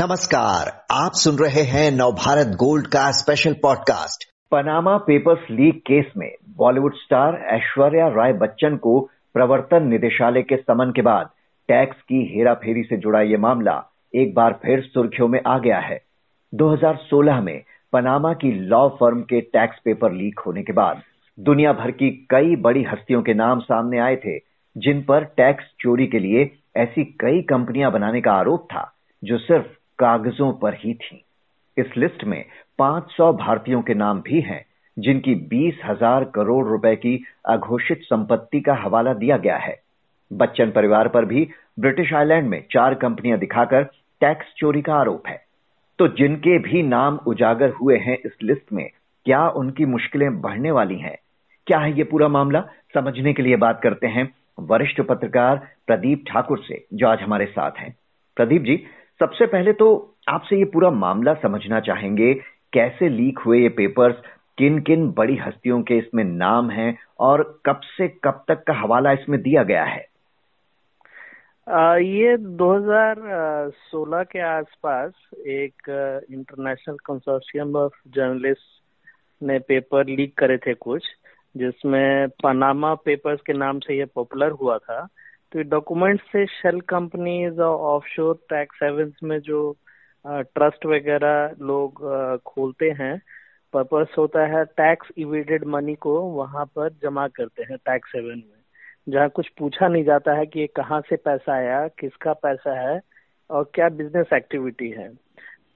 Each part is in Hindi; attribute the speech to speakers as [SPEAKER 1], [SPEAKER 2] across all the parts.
[SPEAKER 1] नमस्कार, आप सुन रहे हैं नवभारत गोल्ड का special podcast Panama Papers leak case में बॉलीवुड स्टार ऐश्वर्या राय बच्चन को प्रवर्तन निदेशालय के समन के बाद टैक्स की हेराफेरी से जुड़ा ये मामला एक बार फिर सुर्खियों में आ गया है। 2016 में पनामा की लॉ फर्म के टैक्स पेपर लीक होने के बाद दुनिया भर की कई बड़ी हस्तियों के नाम सामने आए थे, जिन पर टैक्स चोरी के लिए ऐसी कई कंपनियाँ बनाने का आरोप था, जो सिर्फ़ कागजों पर ही थी। इस लिस्ट में 500 भारतीयों के नाम भी हैं, जिनकी बीस हज़ार करोड़ रुपए की अघोषित संपत्ति का हवाला दिया गया है। बच्चन परिवार पर भी ब्रिटिश आइलैंड में चार कंपनियाँ दिखाकर टैक्स चोरी का आरोप है। तो जिनके भी नाम उजागर हुए हैं इस लिस्ट में, क्या उनकी मुश्किलें बढ़ने वाली हैं? क्या है ये पूरा मामला? समझने के लिए बात करते हैं वरिष्ठ पत्रकार प्रदीप ठाकुर से, जो आज हमारे साथ हैं। प्रदीप जी सबसे पहले तो आपसे ये पूरा मामला समझना चाहेंगे कैसे लीक हुए ये पेपर्स किन किन बड़ी हस्तियों के इसमें नाम हैं और कब से कब तक का हवाला इसमें दिया गया है?
[SPEAKER 2] आ, ये 2016 के आसपास एक इंटरनेशनल कंसोर्शियम ऑफ़ जर्नलिस्ट ने पेपर लीक करे थे कुछ जिसमें पनामा पेपर्स के नाम से ये पॉपुलर हुआ था। तो डॉक्यूमेंट से शेल कंपनीज़ और ऑफशोर टैक्स हेवंस में जो ट्रस्ट वगैरह लोग खोलते हैं पर्पस होता है टैक्स इवेडेड मनी को वहाँ पर जमा करते हैं टैक्स हेवन में। जहाँ कुछ पूछा नहीं जाता है कि ये कहाँ से पैसा आया, किसका पैसा है और क्या बिज़नेस एक्टिविटी है।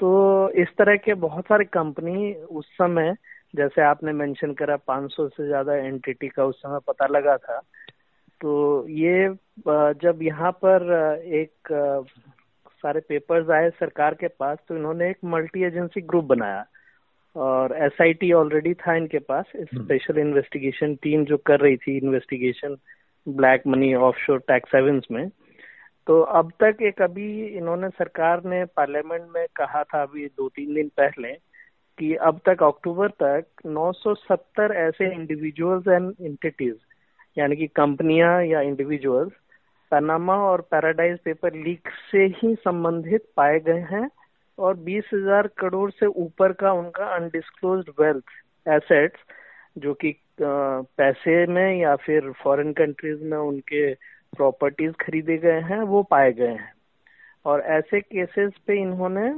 [SPEAKER 2] तो इस तरह के बहुत सारे कंपनी उस समय, जैसे आपने मेंशन करा 500 से ज़्यादा एंटिटी का उस समय पता लगा था तो ये जब यहाँ पर एक सारे पेपर्स आए सरकार के पास तो इन्होंने एक मल्टी एजेंसी ग्रुप बनाया। और एसआईटी ऑलरेडी था इनके पास। स्पेशल इन्वेस्टिगेशन टीम जो कर रही थी investigation black money offshore tax havens में। तो अब तक एक अभी इन्होंने सरकार ने पार्लियामेंट में कहा था अभी दो तीन दिन पहले कि अब तक अक्टूबर तक 970 ऐसे इंडिविजुअल्स एंड एंटिटीज यानी कि कंपनियाँ या इंडिविजुअल्स पनामा और पैराडाइज पेपर लीक से ही संबंधित पाए गए हैं और बीस हज़ार करोड़ से ऊपर का उनका अनडिस्क्लोज वेल्थ एसेट्स जो कि पैसे में या फिर फॉरेन कंट्रीज़ में उनके प्रॉपर्टीज़ खरीदे गए हैं, वो पाए गए हैं। और ऐसे केसेस पे इन्होंने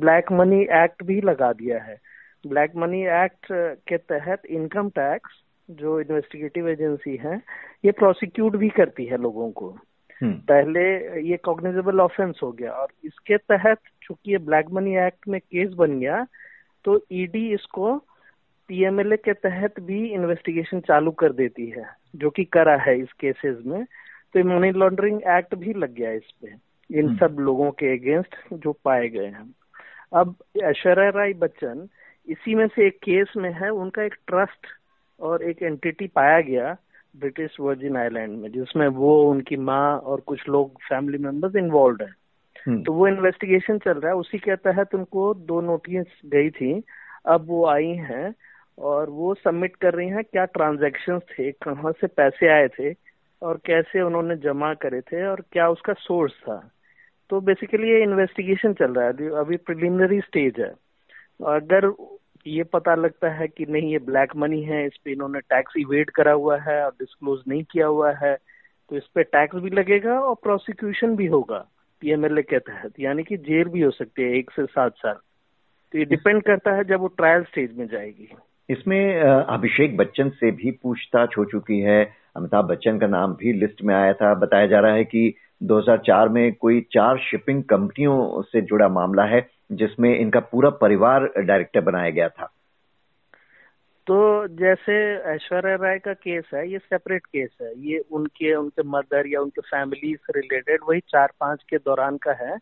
[SPEAKER 2] ब्लैक मनी एक्ट भी लगा दिया है। ब्लैक मनी एक्ट के तहत इनकम टैक्स जो इन्वेस्टिगेटिव एजेंसी है ये प्रोसिक्यूट भी करती है लोगों को हम्म। पहले ये कॉग्निजेबल ऑफेंस हो गया और इसके तहत चूँकि ये ब्लैक मनी एक्ट में केस बन गया तो ईडी इसको पीएमएलए के तहत भी इन्वेस्टिगेशन चालू कर देती है जो कि करा है इस केसेस में तो मनी लॉन्ड्रिंग एक्ट भी लग गया इस पे इन हम्म। सब लोगों के अगेंस्ट जो पाए गए हैं अब ऐश्वर्या राय बच्चन इसी में से एक केस में है उनका एक ट्रस्ट और एक एंटिटी पाया गया ब्रिटिश वर्जिन आइलैंड में जिसमें वो उनकी माँ और कुछ लोग फैमिली मेंबर्स इन्वॉल्व हैं। तो वो इन्वेस्टिगेशन चल रहा है। उसी के तहत उनको दो नोटिस गई थी। अब वो आई हैं और वो सबमिट कर रही हैं क्या ट्रांजेक्शन थे कहाँ से पैसे आए थे और कैसे उन्होंने जमा करे थे और क्या उसका सोर्स था। तो बेसिकली ये इन्वेस्टिगेशन चल रहा है। अभी प्रिलिमिनरी स्टेज है। अगर ये पता लगता है कि नहीं ये ब्लैक मनी है इस पे इन्होंने टैक्स इवेड करा हुआ है और डिस्क्लोज नहीं किया हुआ है। तो इस पे टैक्स भी लगेगा और प्रोसिक्यूशन भी होगा पीएमएलए के तहत। यानी कि जेल भी हो सकती है एक से सात साल। तो ये डिपेंड करता है जब वो ट्रायल स्टेज में जाएगी।
[SPEAKER 1] इसमें अभिषेक बच्चन से भी पूछताछ हो चुकी है। अमिताभ बच्चन का नाम भी लिस्ट में आया था। बताया जा रहा है कि 2004 में कोई चार शिपिंग कंपनियों से जुड़ा मामला है, जिसमें इनका पूरा परिवार डायरेक्टर बनाया गया था।
[SPEAKER 2] तो जैसे ऐश्वर्या राय का केस है, ये सेपरेट केस है। ये उनके उनके मदर या उनके फैमिली से रिलेटेड वही चार पाँच के दौरान का है,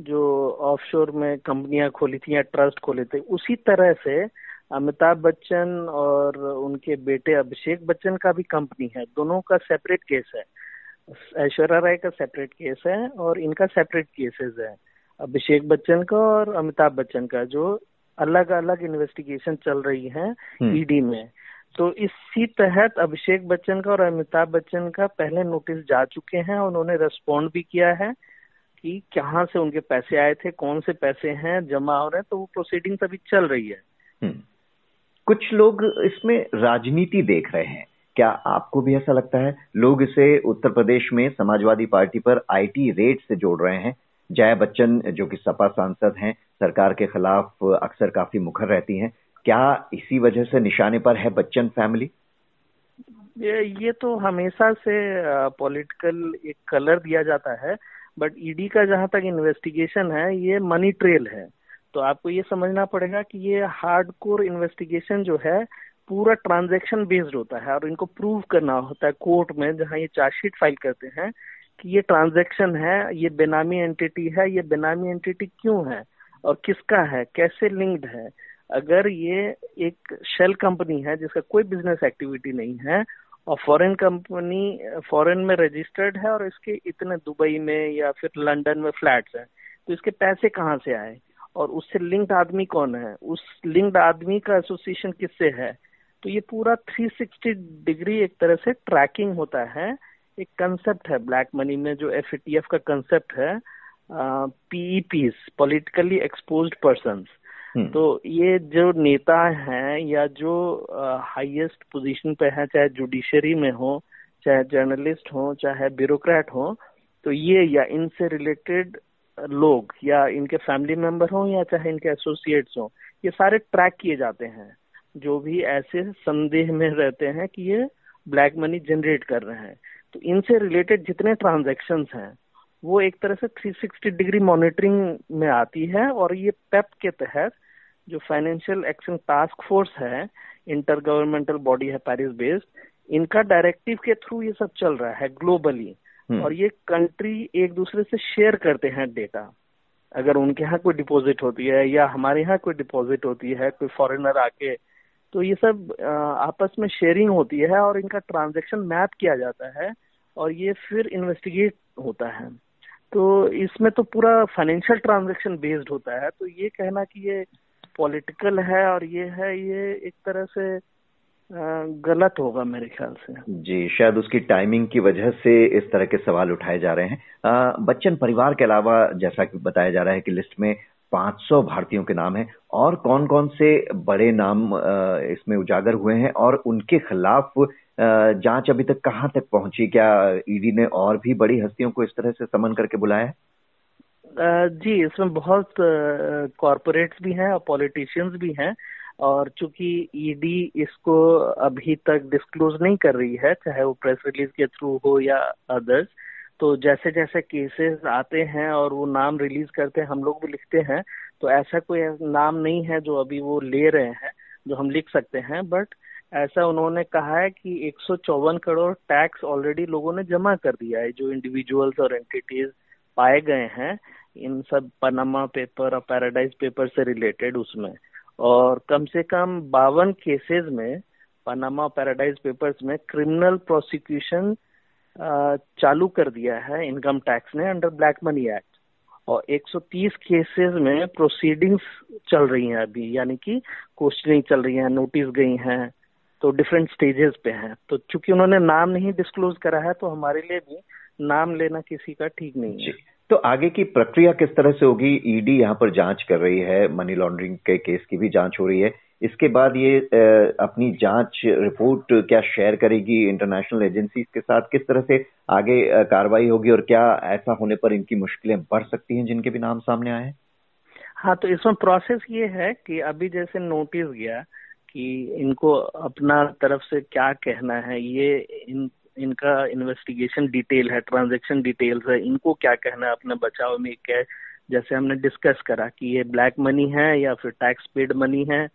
[SPEAKER 2] जो ऑफशोर में कंपनियाँ खोली थी या ट्रस्ट खोले थे। उसी तरह से अमिताभ बच्चन और उनके बेटे अभिषेक बच्चन का भी कंपनी है। दोनों का सेपरेट केस है। ऐश्वर्या राय का सेपरेट केस है और इनका सेपरेट केसेस है। अभिषेक बच्चन का और अमिताभ बच्चन का जो अलग अलग इन्वेस्टिगेशन चल रही है ईडी हम्म। में। तो इसी तहत अभिषेक बच्चन का और अमिताभ बच्चन का पहले नोटिस जा चुके हैं। उन्होंने रेस्पॉन्ड भी किया है कि कहाँ से उनके पैसे आए थे कौन से पैसे हैं जमा हो रहे हैं तो वो प्रोसीडिंग अभी चल रही है। हम्म।
[SPEAKER 1] कुछ लोग इसमें राजनीति देख रहे हैं। क्या आपको भी ऐसा लगता है? लोग इसे उत्तर प्रदेश में समाजवादी पार्टी पर आईटी रेट से जोड़ रहे हैं। जया बच्चन, जो कि सपा सांसद हैं, सरकार के खिलाफ अक्सर काफ़ी मुखर रहती हैं। क्या इसी वजह से निशाने पर है बच्चन फैमिली
[SPEAKER 2] ये ये तो हमेशा से पॉलिटिकल एक कलर दिया जाता है बट ईडी का जहाँ तक इन्वेस्टिगेशन है, ये मनी ट्रेल है। तो आपको ये समझना पड़ेगा कि ये हार्ड कोर इन्वेस्टिगेशन जो है पूरा ट्रांजैक्शन बेस्ड होता है और इनको प्रूव करना होता है कोर्ट में, जहाँ ये चार्जशीट फ़ाइल करते हैं कि ये ट्रांजैक्शन है, ये बेनामी एंटिटी है, ये बेनामी एंटिटी क्यों है और किसका है, कैसे लिंक्ड है। अगर ये एक शेल कंपनी है, जिसका कोई बिज़नेस एक्टिविटी नहीं है और फॉरेन कंपनी फॉरेन में रजिस्टर्ड है और इसके इतने दुबई में या फिर लंदन में फ्लैट्स हैं तो इसके पैसे कहाँ से आए? और उससे लिंक्ड आदमी कौन है? उस लिंक्ड आदमी का एसोसिएशन किससे है? तो ये पूरा 360 डिग्री एक तरह से ट्रैकिंग होता है। एक कंसेप्ट है ब्लैक मनी में जो एफ़ का कंसेप्ट है पीईपीस पॉलिटिकली एक्सपोज्ड पर्सन तो ये जो नेता हैं या जो हाईएस्ट पोजीशन पे हैं चाहे जुडिशरी में हो चाहे जर्नलिस्ट हो चाहे ब्यूरोक्रेट हो तो ये या इनसे रिलेटेड लोग या इनके फैमिली मेंबर हो या चाहे इनके एसोसिएट्स हो ये सारे ट्रैक किए जाते हैं। जो भी ऐसे संदेह में रहते हैं कि ये ब्लैक मनी जनरेट कर रहे हैं। तो इनसे रिलेटेड जितने ट्रांजेक्शन हैं वो एक तरह से 360 डिग्री मॉनिटरिंग में आती है और ये पेप के तहत जो फाइनेंशियल एक्शन टास्क फोर्स है इंटर गवर्नमेंटल बॉडी है पेरिस बेस्ड इनका डायरेक्टिव के थ्रू ये सब चल रहा है ग्लोबली हम्म। और ये कंट्री एक दूसरे से शेयर करते हैं डेटा अगर उनके यहाँ कोई डिपॉजिट होती है या हमारे यहाँ कोई डिपॉजिट होती है कोई फॉरेनर आके तो ये सब आपस में शेयरिंग होती है और इनका ट्रांजेक्शन मैप किया जाता है और ये फिर इन्वेस्टिगेट होता है। तो इसमें तो पूरा फाइनेंशियल ट्रांजेक्शन बेस्ड होता है। तो ये कहना कि ये पॉलिटिकल है और ये है, ये एक तरह से गलत होगा मेरे ख्याल से।
[SPEAKER 1] जी, शायद उसकी टाइमिंग की वजह से इस तरह के सवाल उठाए जा रहे हैं। बच्चन, परिवार के अलावा जैसा कि बताया जा रहा है कि लिस्ट में 500 भारतीयों के नाम हैं और कौन कौन से बड़े नाम इसमें उजागर हुए हैं और उनके खिलाफ जाँच अभी तक कहाँ तक पहुँची? क्या ईडी ने और भी बड़ी हस्तियों को इस तरह से समन करके बुलाया है?
[SPEAKER 2] जी, इसमें बहुत कॉरपोरेट्स भी हैं और पॉलिटिशियंस भी हैं और चूँकि ईडी इसको अभी तक डिस्क्लोज नहीं कर रही है, चाहे वो प्रेस रिलीज़ के थ्रू हो या अदर्स तो जैसे जैसे केसेस आते हैं और वो नाम रिलीज़ करते हैं, हम लोग भी लिखते हैं तो ऐसा कोई नाम नहीं है जो अभी वो ले रहे हैं, जो हम लिख सकते हैं बट ऐसा उन्होंने कहा है कि एक सौ चौवन करोड़ टैक्स ऑलरेडी लोगों ने जमा कर दिया है, जो इंडिविजुअल्स और एंटिटीज पाए गए हैं, इन सब पनामा पेपर और पैराडाइज पेपर से रिलेटेड उसमें। और कम से कम बावन केसेस में पनामा पैराडाइज पेपर्स में क्रिमिनल प्रोसिक्यूशन चालू कर दिया है इनकम टैक्स ने अंडर ब्लैक मनी एक्ट और 130 केसेस में प्रोसीडिंग्स चल रही हैं अभी, यानी कि क्वेश्चनिंग चल रही है नोटिस गई हैं तो डिफरेंट स्टेजेस पे हैं। तो चूँकि उन्होंने नाम नहीं डिस्क्लोज करा है तो हमारे लिए भी नाम लेना किसी का ठीक नहीं है।
[SPEAKER 1] तो आगे की प्रक्रिया किस तरह से होगी? ईडी यहाँ पर जाँच कर रही है मनी लॉन्ड्रिंग के केस की भी जाँच हो रही है। इसके बाद ये अपनी जाँच रिपोर्ट क्या शेयर करेगी इंटरनेशनल एजेंसी के साथ, किस तरह से आगे कार्रवाई होगी और क्या ऐसा होने पर इनकी मुश्किलें बढ़ सकती हैं जिनके भी नाम सामने आए
[SPEAKER 2] हाँ? तो इसमें प्रोसेस ये है कि अभी जैसे नोटिस गया कि इनको अपना तरफ़ से क्या कहना है, ये इन, इनका इन्वेस्टिगेशन डिटेल है ट्रांजेक्शन डिटेल्स है, इनको क्या कहना है अपने बचाव में, क्या जैसे हमने डिस्कस करा कि ये ब्लैक मनी है या फिर टैक्स पेड मनी है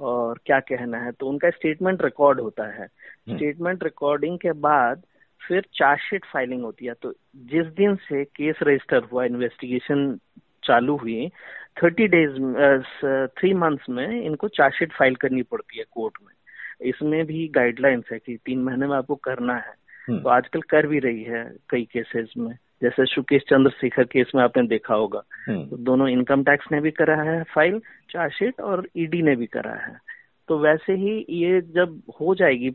[SPEAKER 2] और क्या कहना है तो उनका स्टेटमेंट रिकॉर्ड होता है। स्टेटमेंट हम्म। रिकॉर्डिंग के बाद फिर चार्जशीट फाइलिंग होती है। तो जिस दिन से केस रजिस्टर हुआ इन्वेस्टिगेशन चालू हुई थर्टी डेज़ थ्री मंथ्स में इनको चार्जशीट फ़ाइल करनी पड़ती है कोर्ट में। इसमें भी गाइडलाइंस है कि तीन महीने में आपको करना है। हम्म। तो आजकल कर भी रही है कई केसेस में। जैसे सुकेश चंद्रशेखर केस में आपने देखा होगा। हम्म। तो दोनों इनकम टैक्स ने भी करा है फ़ाइल चार्जशीट और ईडी ने भी करा है। तो वैसे ही ये जब हो जाएगी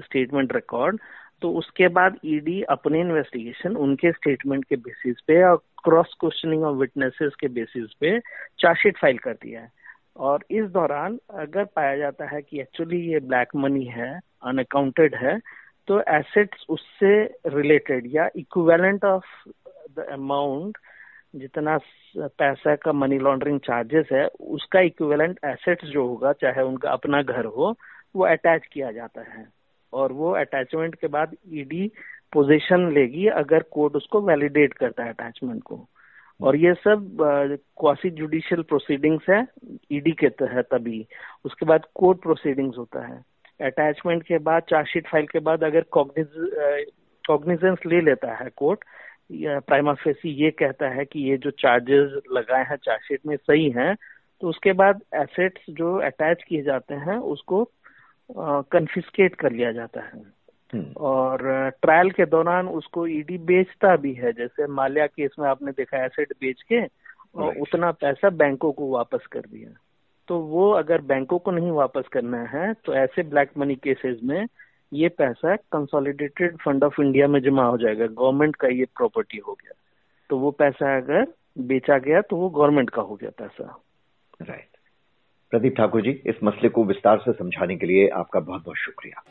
[SPEAKER 2] स्टेटमेंट रिकॉर्ड तो उसके बाद ईडी अपने इन्वेस्टिगेशन उनके स्टेटमेंट के बेसिस पे और क्रॉस क्वेश्चनिंग ऑफ़ विटनेसेस के बेसिस पे चार्जशीट फ़ाइल कर दिया है। और इस दौरान अगर पाया जाता है कि एक्चुअली ये ब्लैक मनी है अनअकाउंटेड है तो एसेट्स उससे रिलेटेड या इक्विवेलेंट ऑफ़ द अमाउंट जितना पैसा का मनी लॉन्ड्रिंग चार्जेस है, उसका इक्विवेलेंट एसेट्स जो होगा, चाहे उनका अपना घर हो, वो अटैच किया जाता है। और वो अटैचमेंट के बाद ईडी पोजीशन लेगी अगर कोर्ट उसको वैलिडेट करता है अटैचमेंट को। और ये सब क्वासी जुडिशियल प्रोसीडिंग्स है ईडी के तहत अभी। उसके बाद कोर्ट प्रोसीडिंग्स होता है। अटैचमेंट के बाद चार्जशीट फ़ाइल के बाद अगर कॉग्निजेंस ले लेता है कोर्ट प्राइमा फेसी ये कहता है कि ये जो चार्जेस लगाए हैं चार्जशीट में सही हैं तो उसके बाद एसेट्स जो अटैच किए जाते हैं उसको कन्फिस्केट कर लिया जाता है। हम्म। और ट्रायल के दौरान उसको ईडी e बेचता भी है जैसे माल्या केस में आपने देखा एसेट बेच के और उतना पैसा बैंकों को वापस कर दिया। तो वो अगर बैंकों को नहीं वापस करना है तो ऐसे ब्लैक मनी केसेस में ये पैसा कंसोलिडेटेड फंड ऑफ़ इंडिया में जमा हो जाएगा। गवर्नमेंट का ये प्रॉपर्टी हो गया। तो वो पैसा अगर बेचा गया तो वो गवर्नमेंट का हो गया पैसा।
[SPEAKER 1] राइट प्रदीप ठाकुर जी, इस मसले को विस्तार से समझाने के लिए आपका बहुत बहुत शुक्रिया।